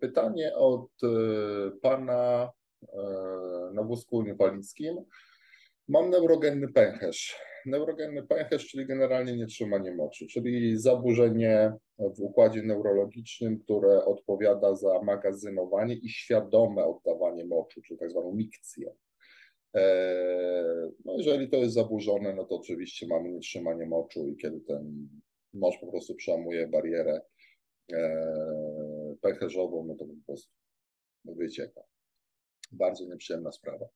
Pytanie od e, pana e, na wózku inwalidzkim. Mam neurogenny pęcherz. Neurogenny pęcherz, czyli generalnie nietrzymanie moczu, czyli zaburzenie w układzie neurologicznym, które odpowiada za magazynowanie i świadome oddawanie moczu, czyli tak zwaną mikcję. No jeżeli to jest zaburzone, no to oczywiście mamy nietrzymanie moczu i kiedy ten mocz po prostu przełamuje barierę pęcherzową, no to po prostu wycieka. Bardzo nieprzyjemna sprawa.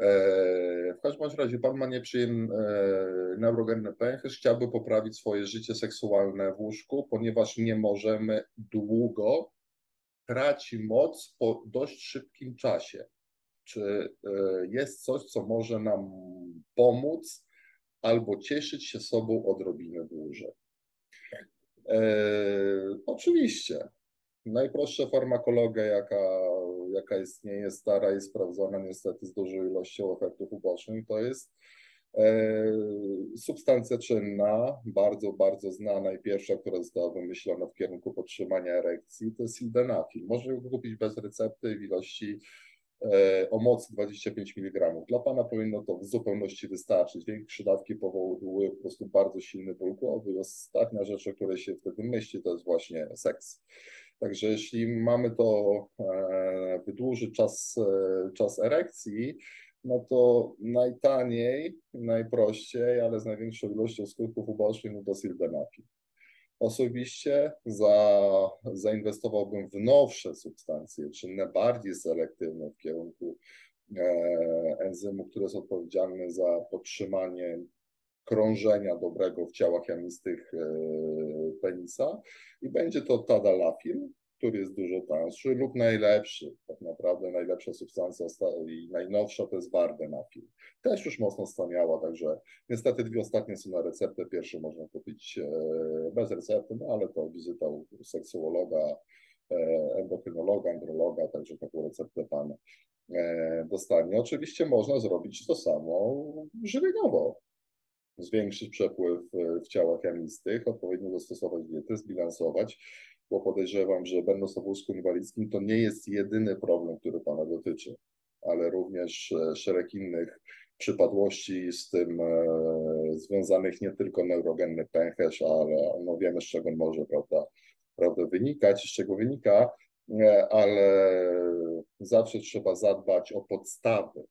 E, w każdym razie pan ma nieprzyjemny e, neurogenny pęcherz, chciałby poprawić swoje życie seksualne w łóżku, ponieważ nie możemy długo, traci moc po dość szybkim czasie. Czy e, jest coś, co może nam pomóc albo cieszyć się sobą odrobinę dłużej? Oczywiście. Najprostsza farmakologia, jaka, jaka istnieje, stara i sprawdzona niestety z dużą ilością efektów ubocznych, to jest e, substancja czynna, bardzo, bardzo znana i pierwsza, która została wymyślona w kierunku podtrzymania erekcji, to jest sildenafil. Można ją kupić bez recepty w ilości o mocy 25 mg. Dla Pana powinno to w zupełności wystarczyć. Większe dawki powodują po prostu bardzo silny ból głowy. I ostatnia rzecz, o której się wtedy myśli, to jest właśnie seks. Także jeśli mamy to e, wydłużyć czas, e, czas erekcji, no to najtaniej, najprościej, ale z największą ilością skutków ubocznych, no to sildenafil. Osobiście za, zainwestowałbym w nowsze substancje czynne, bardziej selektywne w kierunku e, enzymu, który jest odpowiedzialny za podtrzymanie krążenia dobrego w ciałach jamistych e, penisa. I będzie to tadalafil, który jest dużo tańszy lub najlepszy, tak naprawdę najlepsza substancja i najnowsza to jest vardenafil. Też już mocno staniała, także niestety dwie ostatnie są na receptę, pierwszą można kupić e, bez recepty, no ale to wizyta u seksuologa, endokrynologa, androloga, także taką receptę pan e, dostanie. Oczywiście można zrobić to samo żywieniowo, zwiększyć przepływ w ciałach jamistych, odpowiednio dostosować dietę, zbilansować bo podejrzewam, że będąc na inwalidzkim, to nie jest jedyny problem, który Pana dotyczy, ale również e, szereg innych przypadłości z tym e, związanych nie tylko neurogenny pęcherz, ale no wiemy z czego może prawda wynikać, z czego wynika, e, ale zawsze trzeba zadbać o podstawy,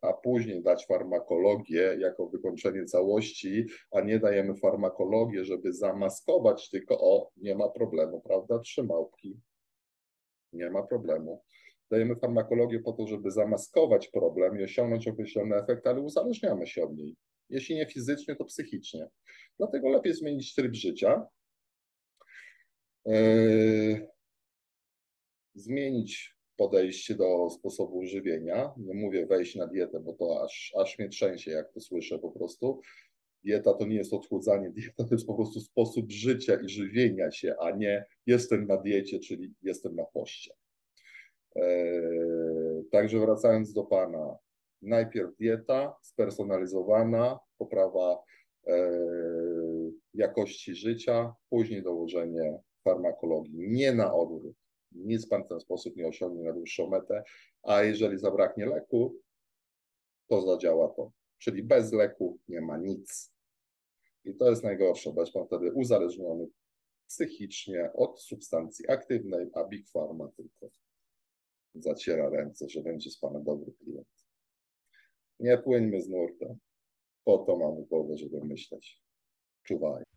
a później dać farmakologię jako wykończenie całości, a nie dajemy farmakologię, żeby zamaskować tylko o, nie ma problemu, prawda? Trzy małpki. Nie ma problemu. Dajemy farmakologię po to, żeby zamaskować problem i osiągnąć określony efekt, ale uzależniamy się od niej. Jeśli nie fizycznie, to psychicznie. Dlatego lepiej zmienić tryb życia. Yy, zmienić podejście do sposobu żywienia. Nie mówię wejść na dietę, bo to aż, aż mnie trzęsie, jak to słyszę po prostu. Dieta to nie jest odchudzanie, dieta to jest po prostu sposób życia i żywienia się, a nie jestem na diecie, czyli jestem na poście. Eee, także wracając do Pana, najpierw dieta spersonalizowana, poprawa e, jakości życia, później dołożenie farmakologii, nie na odwrót nic pan w ten sposób nie osiągnie na dłuższą metę, a jeżeli zabraknie leku, to zadziała to. Czyli bez leku nie ma nic. I to jest najgorsze, bo jest pan wtedy uzależniony psychicznie od substancji aktywnej, a Big Pharma tylko zaciera ręce, że będzie z panem dobry klient. Nie płyńmy z nurtem. Po to mamy głowę, żeby myśleć. Czuwaj.